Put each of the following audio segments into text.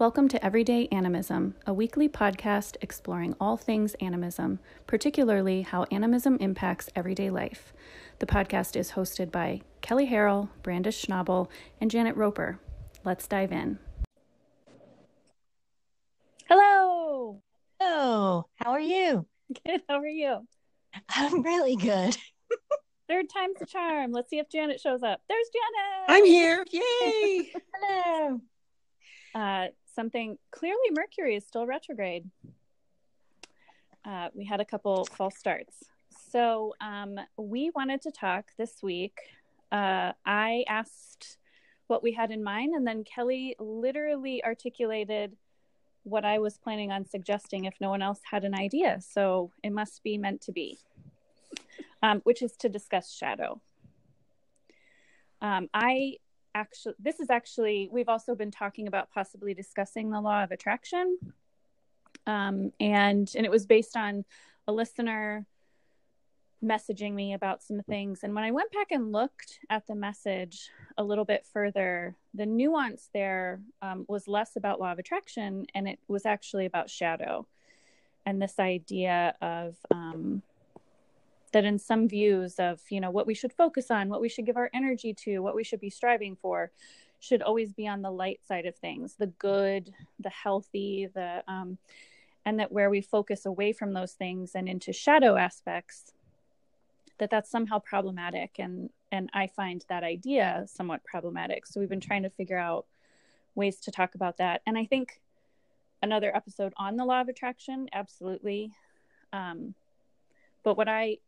Welcome to Everyday Animism, a weekly podcast exploring all things animism, particularly how animism impacts everyday life. The podcast is hosted by Kelly Harrell, Brandis Schnabel, and Janet Roper. Let's dive in. Hello. Hello. How are you? Good. How are you? I'm really good. Third time's the charm. Let's see if Janet shows up. There's Janet. I'm here. Yay. Hello. Uh, something clearly Mercury is still retrograde. Uh, we had a couple false starts. So um, we wanted to talk this week. Uh, I asked what we had in mind, and then Kelly literally articulated what I was planning on suggesting if no one else had an idea. So it must be meant to be, um, which is to discuss shadow. Um, I actually this is actually we've also been talking about possibly discussing the law of attraction. Um, and and it was based on a listener messaging me about some things. And when i went back and looked at the message a little bit further the nuance there um, was less about law of attraction and it was actually about shadow and this idea of um, that in some views of you know what we should focus on what we should give our energy to what we should be striving for should always be on the light side of things the good the healthy the um, and that where we focus away from those things and into shadow aspects that that's somehow problematic. And and i find that idea somewhat problematic. So we've been trying to figure out ways to talk about that. And i think another episode on the law of attraction absolutely. Um, but what i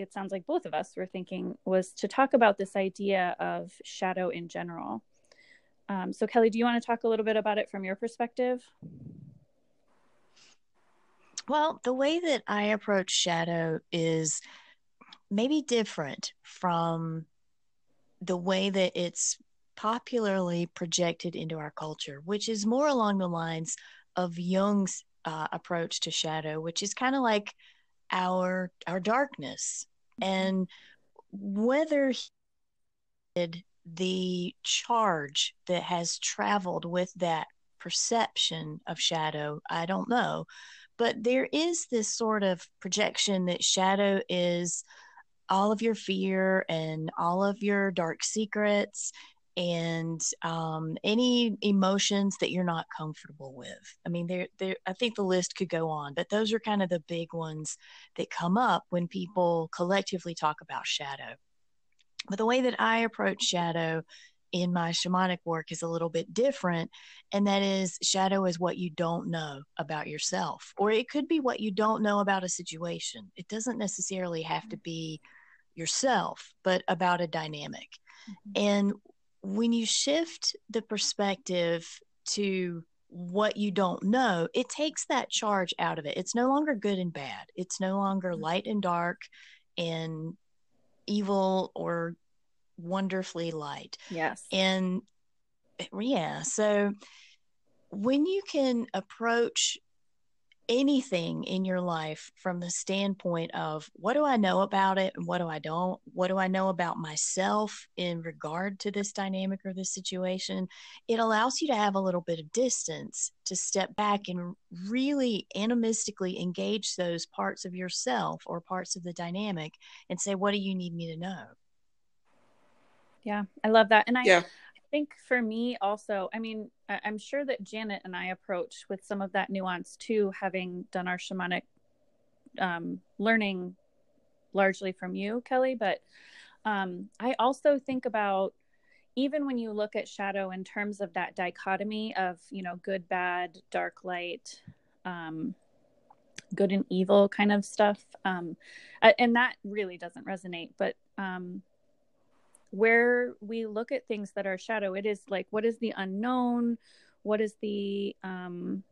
it sounds like both of us were thinking was to talk about this idea of shadow in general. Um, so, Kelly, do you want to talk a little bit about it from your perspective? Well, the way that I approach shadow is maybe different from the way that it's popularly projected into our culture, which is more along the lines of Jung's uh, approach to shadow, which is kind of like our our darkness and whether he did the charge that has traveled with that perception of shadow, I don't know. But there is this sort of projection that shadow is all of your fear and all of your dark secrets and um, any emotions that you're not comfortable with. I mean, there, there. I think the list could go on, but those are kind of the big ones that come up when people collectively talk about shadow. But the way that I approach shadow in my shamanic work is a little bit different, and that is shadow is what you don't know about yourself, or it could be what you don't know about a situation. It doesn't necessarily have to be yourself, but about a dynamic. Mm-hmm. And when you shift the perspective to what you don't know, it takes that charge out of it. It's no longer good and bad. It's no longer mm-hmm. light and dark and evil or wonderfully light. Yes. And yeah, so when you can approach anything in your life from the standpoint of what do I know about it and what do I don't? What do I know about myself in regard to this dynamic or this situation? It allows you to have a little bit of distance to step back and really animistically engage those parts of yourself or parts of the dynamic and say, what do you need me to know? Yeah, I love that. And I, yeah think for me also, I mean, I'm sure that Janet and I approach with some of that nuance too, having done our shamanic um, learning largely from you, Kelly. But um, I also think about even when you look at shadow in terms of that dichotomy of, you know, good, bad, dark, light, um, good and evil kind of stuff. Um, and that really doesn't resonate. But um, where we look at things that are shadow it is like what is the unknown what is the um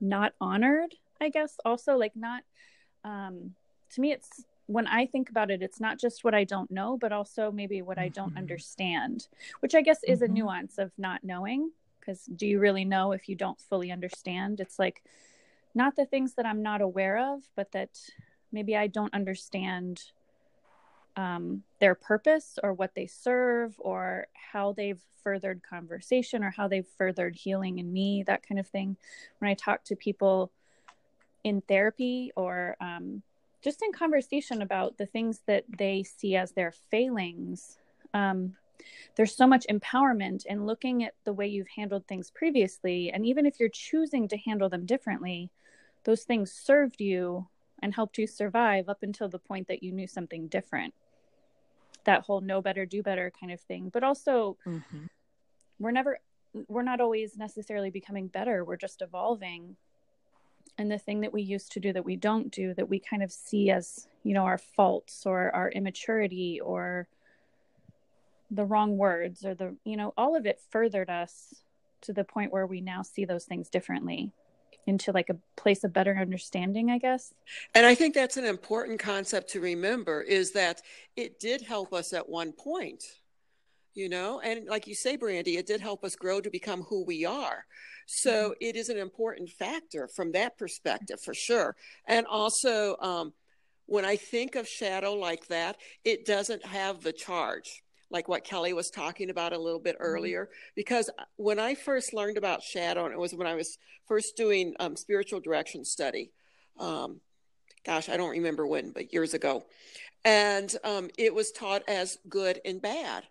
not honored i guess also like not um to me it's when i think about it it's not just what i don't know but also maybe what i don't mm-hmm. understand which i guess is mm-hmm. a nuance of not knowing because do you really know if you don't fully understand it's like not the things that i'm not aware of but that maybe i don't understand um, their purpose or what they serve or how they've furthered conversation or how they've furthered healing in me, that kind of thing. When I talk to people in therapy or um, just in conversation about the things that they see as their failings, um, there's so much empowerment in looking at the way you've handled things previously. And even if you're choosing to handle them differently, those things served you and helped you survive up until the point that you knew something different. That whole know better, do better kind of thing. But also, mm-hmm. we're never, we're not always necessarily becoming better. We're just evolving. And the thing that we used to do that we don't do, that we kind of see as, you know, our faults or our immaturity or the wrong words or the you know all of it furthered us to the point where we now see those things differently into like a place of better understanding i guess. And i think that's an important concept to remember is that it did help us at one point you know? And like you say brandy it did help us grow to become who we are. So mm-hmm. it is an important factor from that perspective for sure. And also um, when i think of shadow like that it doesn't have the charge like what Kelly was talking about a little bit mm-hmm. earlier. Because when I first learned about shadow, and it was when I was first doing um, spiritual direction study, um, gosh, I don't remember when, but years ago. And um, it was taught as good and bad.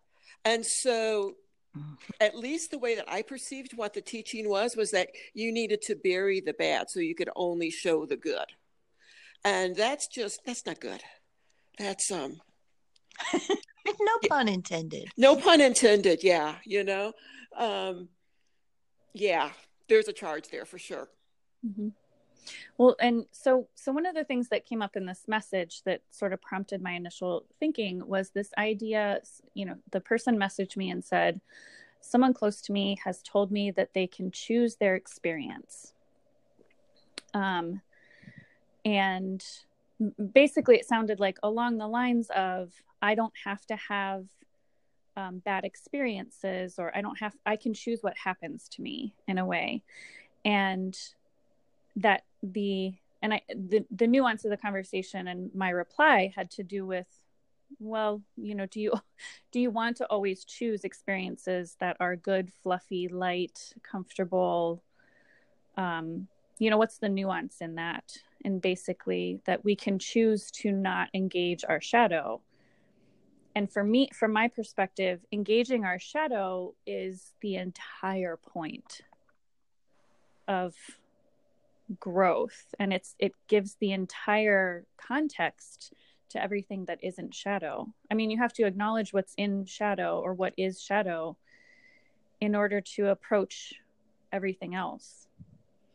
And so, mm-hmm. at least the way that I perceived what the teaching was, was that you needed to bury the bad so you could only show the good. And that's just, that's not good. That's, um, no pun intended. No pun intended. Yeah, you know, um, yeah, there's a charge there for sure. Mm-hmm. Well, and so so one of the things that came up in this message that sort of prompted my initial thinking was this idea. You know, the person messaged me and said, "Someone close to me has told me that they can choose their experience." Um, and basically, it sounded like along the lines of I don't have to have um, bad experiences or I don't have, I can choose what happens to me in a way. And that the, and I, the, the nuance of the conversation and my reply had to do with, well, you know, do you, do you want to always choose experiences that are good, fluffy, light, comfortable? Um, you know, what's the nuance in that? And basically that we can choose to not engage our shadow and for me from my perspective engaging our shadow is the entire point of growth. And it's it gives the entire context to everything that isn't shadow. I mean you have to acknowledge what's in shadow or what is shadow in order to approach everything else.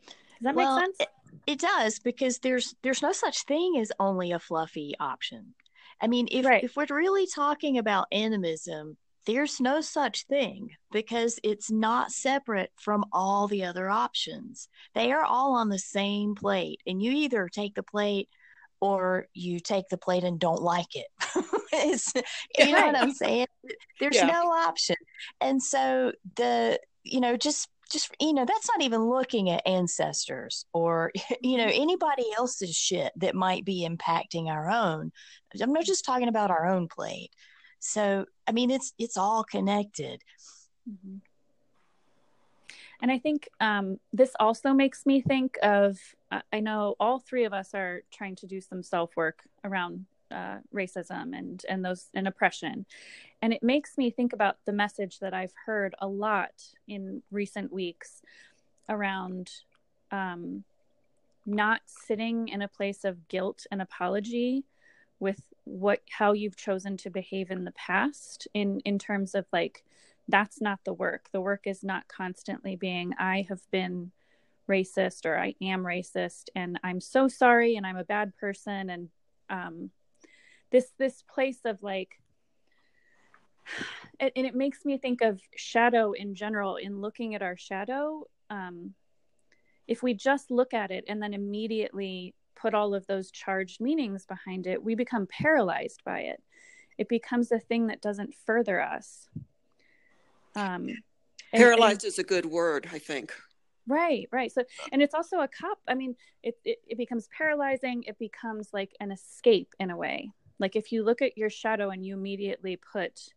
Does that well, make sense? it, it does because there's there's no such thing as only a fluffy option I mean, if right. if we're really talking about animism, there's no such thing because it's not separate from all the other options. They are all on the same plate, and you either take the plate or you take the plate and don't like it. you know what I'm saying? There's yeah. no option. And so the, you know, just just you know that's not even looking at ancestors or you know mm-hmm. anybody else's shit that might be impacting our own i'm not just talking about our own plate so i mean it's it's all connected mm-hmm. and i think um, this also makes me think of i know all three of us are trying to do some self work around uh, racism and and those and oppression and it makes me think about the message that i've heard a lot in recent weeks around um, not sitting in a place of guilt and apology with what how you've chosen to behave in the past in in terms of like that's not the work. The work is not constantly being i have been racist or i am racist and i'm so sorry and i'm a bad person. And um, this this place of like and it makes me think of shadow in general in looking at our shadow. Um, if we just look at it and then immediately put all of those charged meanings behind it we become paralyzed by it. It becomes a thing that doesn't further us. Um, paralyzed and, is a good word i think. Right right. So and it's also a cup. I mean it, it, it becomes paralyzing. It becomes like an escape in a way. Like if you look at your shadow and you immediately put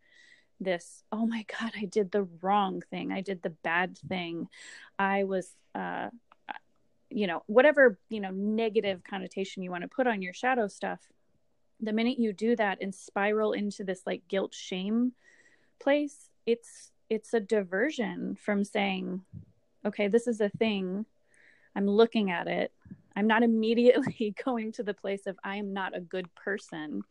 this, oh my God, I did the wrong thing. I did the bad thing. I was, uh, you know, whatever, you know, negative connotation you want to put on your shadow stuff. The minute you do that and spiral into this like guilt shame place, it's it's a diversion from saying, okay, this is a thing. I'm looking at it. I'm not immediately going to the place of I am not a good person.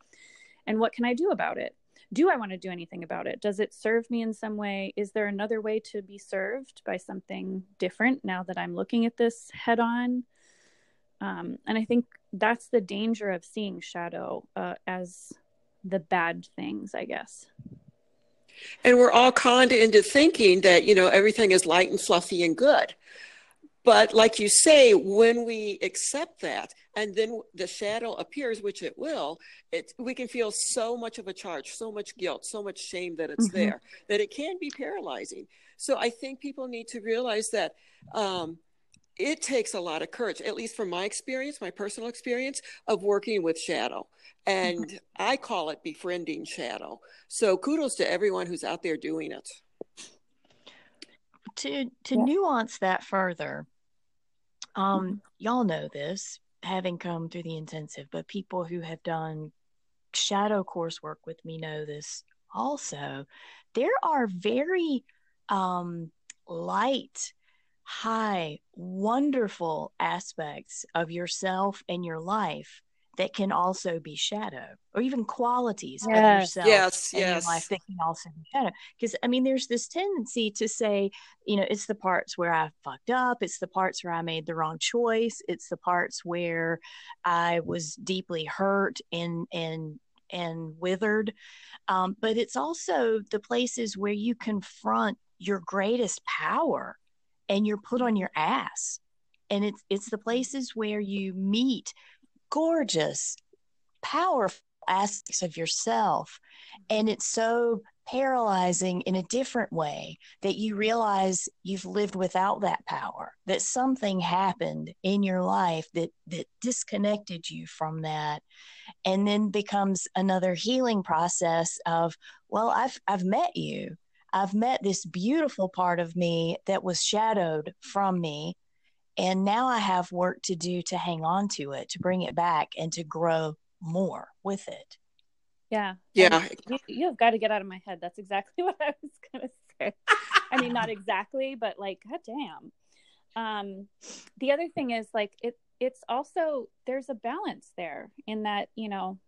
And what can I do about it? Do I want to do anything about it? Does it serve me in some way? Is there another way to be served by something different now that I'm looking at this head on? Um, and I think that's the danger of seeing shadow uh, as the bad things, I guess. And we're all conned into thinking that, you know, everything is light and fluffy and good. But like you say, when we accept that and then the shadow appears, which it will, it, we can feel so much of a charge, so much guilt, so much shame that it's mm-hmm. there, that it can be paralyzing. So I think people need to realize that um, it takes a lot of courage, at least from my experience, my personal experience of working with shadow. And mm-hmm. I call it befriending shadow. So kudos to everyone who's out there doing it. To to yeah. nuance that further, um, mm-hmm. y'all know this, having come through the intensive, but people who have done shadow coursework with me know this also. There are very um, light high, wonderful aspects of yourself and your life that can also be shadow or even qualities yes. of yourself yes, and yes. your life that can also be shadow because i mean there's this tendency to say you know it's the parts where i fucked up it's the parts where i made the wrong choice it's the parts where i was deeply hurt and and and withered um, but it's also the places where you confront your greatest power and you're put on your ass and it's it's the places where you meet gorgeous powerful aspects of yourself and it's so paralyzing in a different way that you realize you've lived without that power that something happened in your life that that disconnected you from that and then becomes another healing process of well i've i've met you I've met this beautiful part of me that was shadowed from me. And now I have work to do to hang on to it, to bring it back, and to grow more with it. Yeah. Yeah. You, you, have got to get out of my head. That's exactly what I was going to say. I mean, not exactly, but like, God damn. Um, the other thing is like, it, it's also, there's a balance there in that, you know,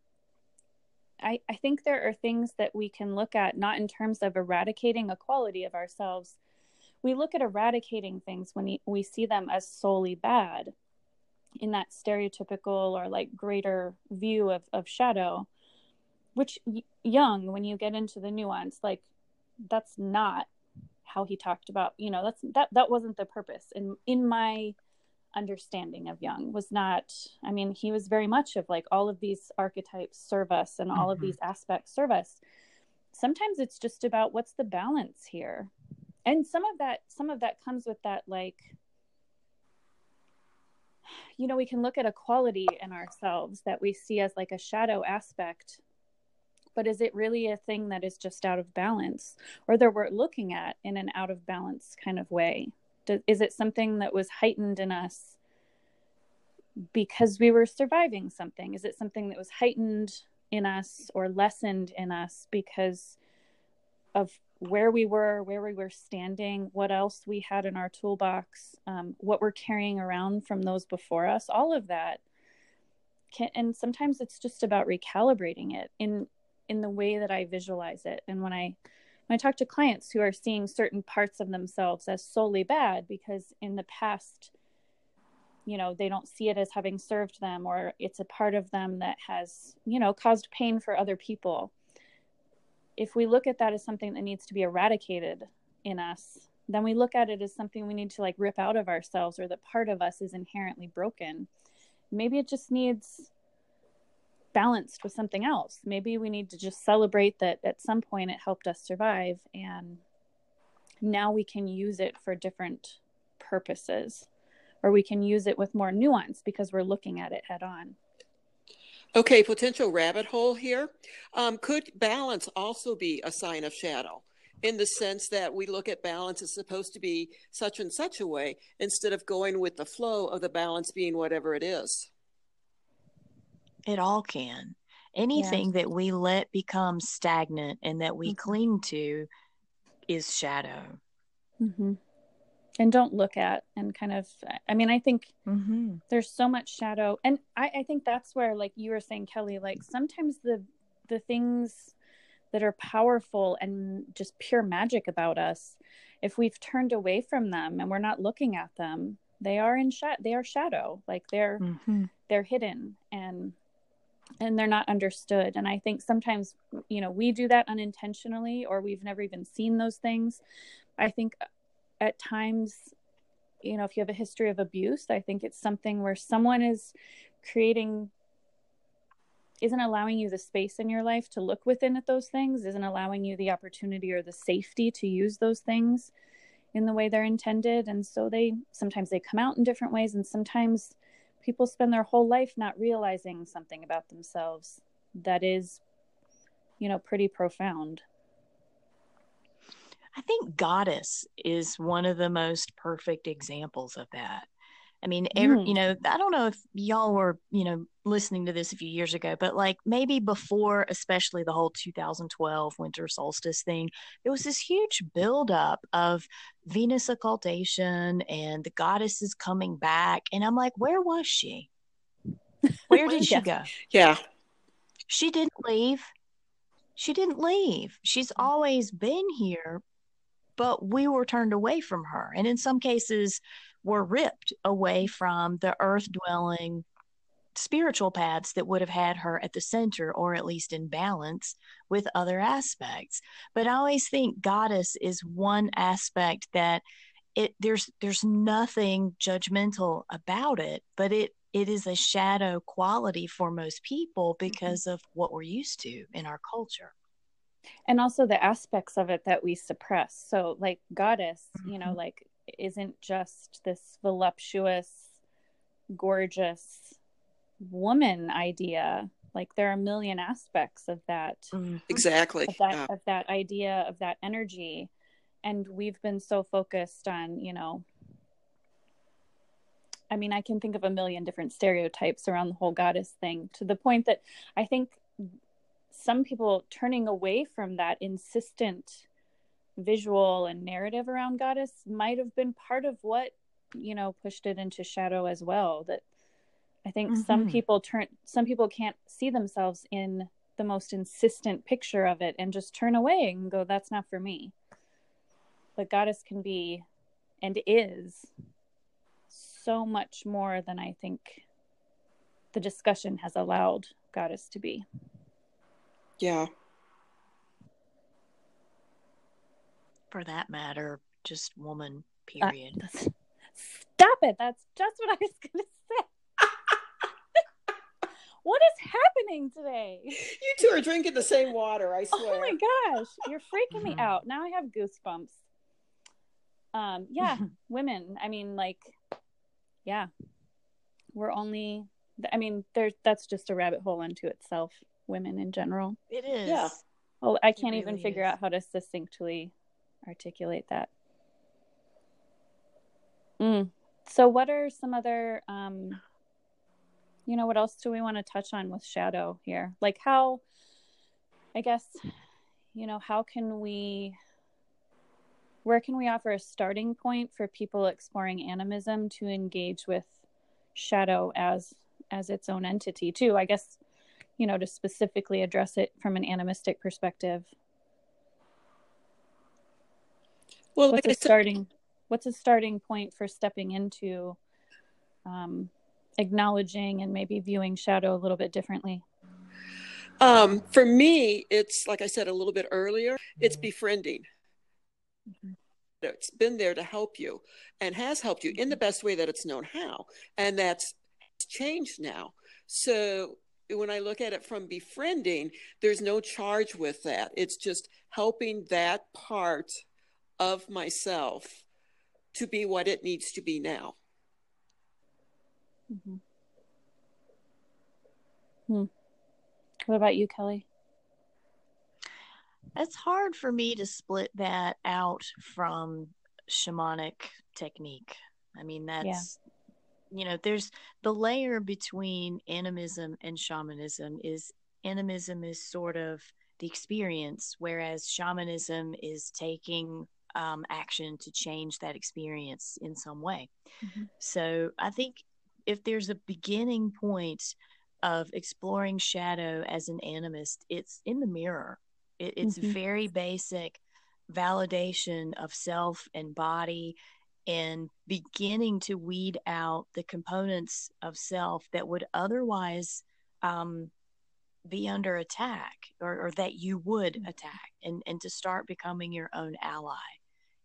I, I think there are things that we can look at not in terms of eradicating a quality of ourselves. We look at eradicating things when we see them as solely bad in that stereotypical or like greater view of, of shadow, which Jung, when you get into the nuance, like that's not how he talked about, you know, that's that that wasn't the purpose. In in my understanding of Jung was not, I mean, he was very much of like all of these archetypes serve us and all mm-hmm. of these aspects serve us. Sometimes it's just about what's the balance here. And some of that, some of that comes with that, like, you know, we can look at a quality in ourselves that we see as like a shadow aspect but is it really a thing that is just out of balance or that we're looking at in an out of balance kind of way is it something that was heightened in us because we were surviving something? Is it something that was heightened in us or lessened in us because of where we were, where we were standing, what else we had in our toolbox, um, what we're carrying around from those before us, all of that. Can, and sometimes it's just about recalibrating it in in the way that I visualize it. And when I when I talk to clients who are seeing certain parts of themselves as solely bad because in the past, you know, they don't see it as having served them or it's a part of them that has, you know, caused pain for other people. If we look at that as something that needs to be eradicated in us, then we look at it as something we need to like rip out of ourselves or that part of us is inherently broken. Maybe it just needs balanced with something else. Maybe we need to just celebrate that at some point it helped us survive and now we can use it for different purposes or we can use it with more nuance because we're looking at it head on. Okay, potential rabbit hole here. Um, could balance also be a sign of shadow? in the sense that we look at balance as supposed to be such and such a way instead of going with the flow of the balance being whatever it is. It all can. Anything yeah. that we let become stagnant and that we mm-hmm. cling to is shadow. Mm-hmm. And don't look at and kind of, I mean, I think mm-hmm. there's so much shadow. And I, I think that's where, like you were saying, Kelly, like sometimes the, the things that are powerful and just pure magic about us if we've turned away from them and we're not looking at them they are in sh- they are shadow like they're mm-hmm. they're hidden and and they're not understood and i think sometimes you know we do that unintentionally or we've never even seen those things i think at times you know if you have a history of abuse i think it's something where someone is creating isn't allowing you the space in your life to look within at those things, isn't allowing you the opportunity or the safety to use those things in the way they're intended. And so they sometimes they come out in different ways, and sometimes people spend their whole life not realizing something about themselves that is, you know, pretty profound. I think Goddess is one of the most perfect examples of that. I mean, every, mm. you know, I don't know if y'all were, you know, listening to this a few years ago, but like maybe before, especially the whole 2012 winter solstice thing, there was this huge buildup of Venus occultation and the goddess is coming back. And I'm like, where was she? Where did she go? Yeah. She didn't leave. She didn't leave. She's always been here, but we were turned away from her. And in some cases, were ripped away from the earth dwelling spiritual paths that would have had her at the center or at least in balance with other aspects but i always think goddess is one aspect that it there's there's nothing judgmental about it but it it is a shadow quality for most people mm-hmm. because of what we're used to in our culture and also the aspects of it that we suppress so like goddess mm-hmm. you know mm-hmm. like isn't just this voluptuous, gorgeous woman idea. Like there are a million aspects of that. Mm-hmm. Exactly. Of that, yeah. of that idea of that energy. And we've been so focused on, you know, I mean, I can think of a million different stereotypes around the whole goddess thing to the point that I think some people turning away from that insistent visual and narrative around goddess might have been part of what you know pushed it into shadow as well that i think mm-hmm. some people turn some people can't see themselves in the most insistent picture of it and just turn away and go that's not for me but goddess can be and is so much more than i think the discussion has allowed goddess to be yeah for that matter, just woman, uh, period. Uh, stop it. That's just what I was going to say. what is happening today? You two are drinking the same water, I swear. Oh my gosh, you're freaking me out. Now I have goosebumps. Um, yeah, women. I mean, like, yeah, we're only. I mean, there's that's just a rabbit hole unto itself. Women in general. It is. Yeah. Well, I can't really even figure is. out how to succinctly articulate that. Mm. So, what are some other, um, you know, what else do we want to touch on with shadow here? Like, how, I guess, you know, how can we, where can we offer a starting point for people exploring animism to engage with shadow as as its own entity too i guess you know to specifically address it from an animistic perspective? Well what's like a starting what's a starting point for stepping into um, acknowledging and maybe viewing shadow a little bit differently? Um, for me it's like i said a little bit earlier it's befriending. Mm-hmm. it's been there to help you and has helped you in the best way that it's known how and that's changed now. So when I look at it from befriending, there's no charge with that. It's just helping that part of myself to be what it needs to be now. Mm-hmm. Hmm. What about you, Kelly? It's hard for me to split that out from shamanic technique. I mean, that's, yeah. You know, there's the layer between animism and shamanism is animism is sort of the experience, whereas shamanism is taking um, action to change that experience in some way. Mm-hmm. So I think if there's a beginning point of exploring shadow as an animist, it's in the mirror. It, it's mm-hmm. very basic validation of self and body and beginning to weed out the components of self that would otherwise um, be under attack or, or, that you would mm-hmm. attack and, and to start becoming your own ally.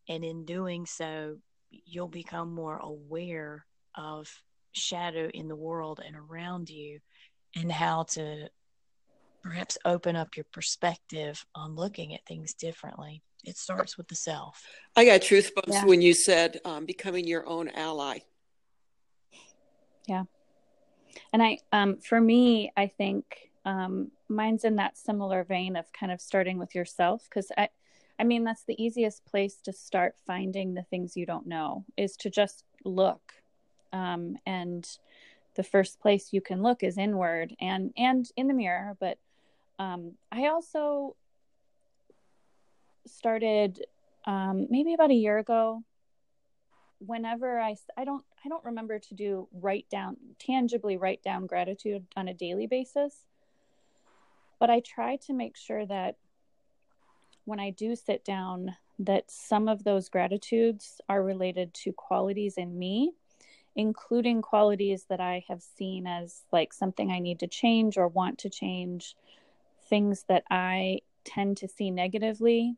And in doing so, you'll become more aware of shadow in the world and around you and how to perhaps open up your perspective on looking at things differently. It starts with the self. I got truth bumps yeah. when you said um, becoming your own ally. Yeah. And I, um, for me, I think um, mine's in that similar vein of kind of starting with yourself because I, I mean, that's the easiest place to start finding the things you don't know is to just look. Um, and the first place you can look is inward and and in the mirror. But um, I also started um, maybe about a year ago. Whenever I I don't I don't remember to do write down tangibly write down gratitude on a daily basis, but I try to make sure that when I do sit down, that some of those gratitudes are related to qualities in me, including qualities that I have seen as like something I need to change or want to change, things that I tend to see negatively.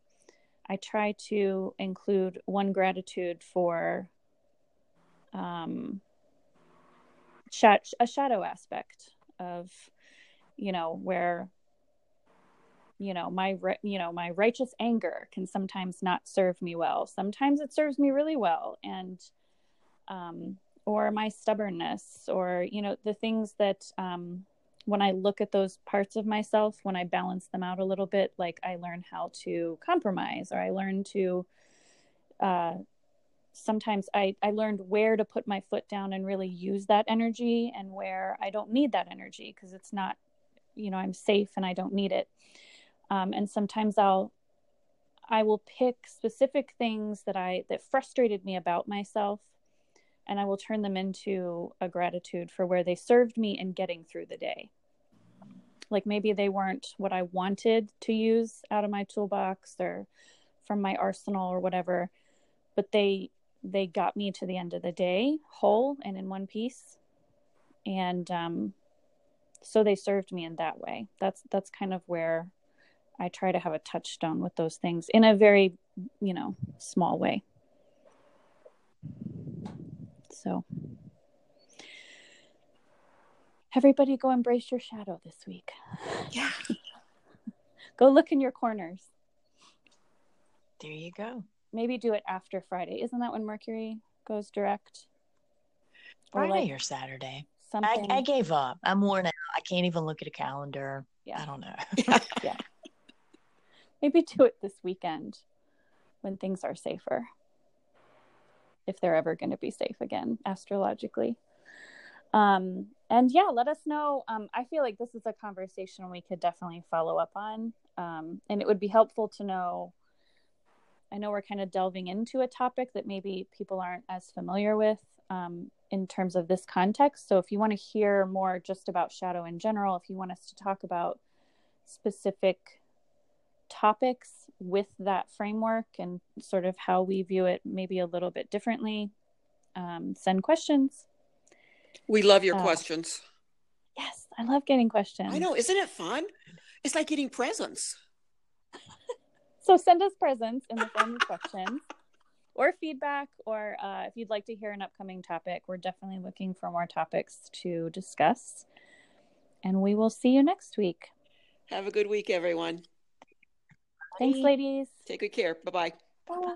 I try to include one gratitude for um, a shadow aspect of, you know, where you know my you know my righteous anger can sometimes not serve me well. Sometimes it serves me really well and um or my stubbornness or you know the things that um when i look at those parts of myself when i balance them out a little bit like i learn how to compromise or i learn to uh sometimes I, I learned where to put my foot down and really use that energy and where I don't need that energy because it's not, you know, I'm safe and I don't need it. Um, and sometimes i'll i will pick specific things that i that frustrated me about myself and i will turn them into a gratitude for where they served me in getting through the day. Like maybe they weren't what i wanted to use out of my toolbox or from my arsenal or whatever but they they got me to the end of the day whole and in one piece. And um so they served me in that way. That's that's kind of where I try to have a touchstone with those things in a very, you know, small way. So, everybody go embrace your shadow this week. Yeah. go look in your corners. There you go. Maybe do it after Friday. Isn't that when Mercury goes direct? Friday or, like or Saturday. I, I, gave up. I'm worn out. I can't even look at a calendar. Yeah. I don't know. yeah maybe do it this weekend when things are safer if they're ever going to be safe again astrologically. Um, and yeah let us know. Um, i feel like this is a conversation we could definitely follow up on. Um, and it would be helpful to know i know we're kind of delving into a topic that maybe people aren't as familiar with um, in terms of this context. So if you want to hear more just about shadow in general if you want us to talk about specific topics with that framework and sort of how we view it maybe a little bit differently, um, send questions. We love your uh, questions. Yes, I love getting questions. I know. Isn't it fun? It's like getting presents. so send us presents in the form of questions or feedback, or uh, if you'd like to hear an upcoming topic, we're definitely looking for more topics to discuss. And we will see you next week. Have a good week, everyone. Thanks, ladies. Take good care. Bye-bye. Bye.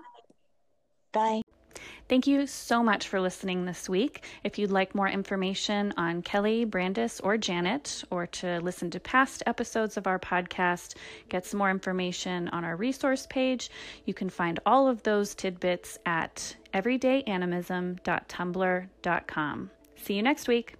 Bye. Thank you so much for listening this week. If you'd like more information on Kelly, Brandis, or Janet, or to listen to past episodes of our podcast, get some more information on our resource page, you can find all of those tidbits at everydayanimism.tumblr.com. See you next week.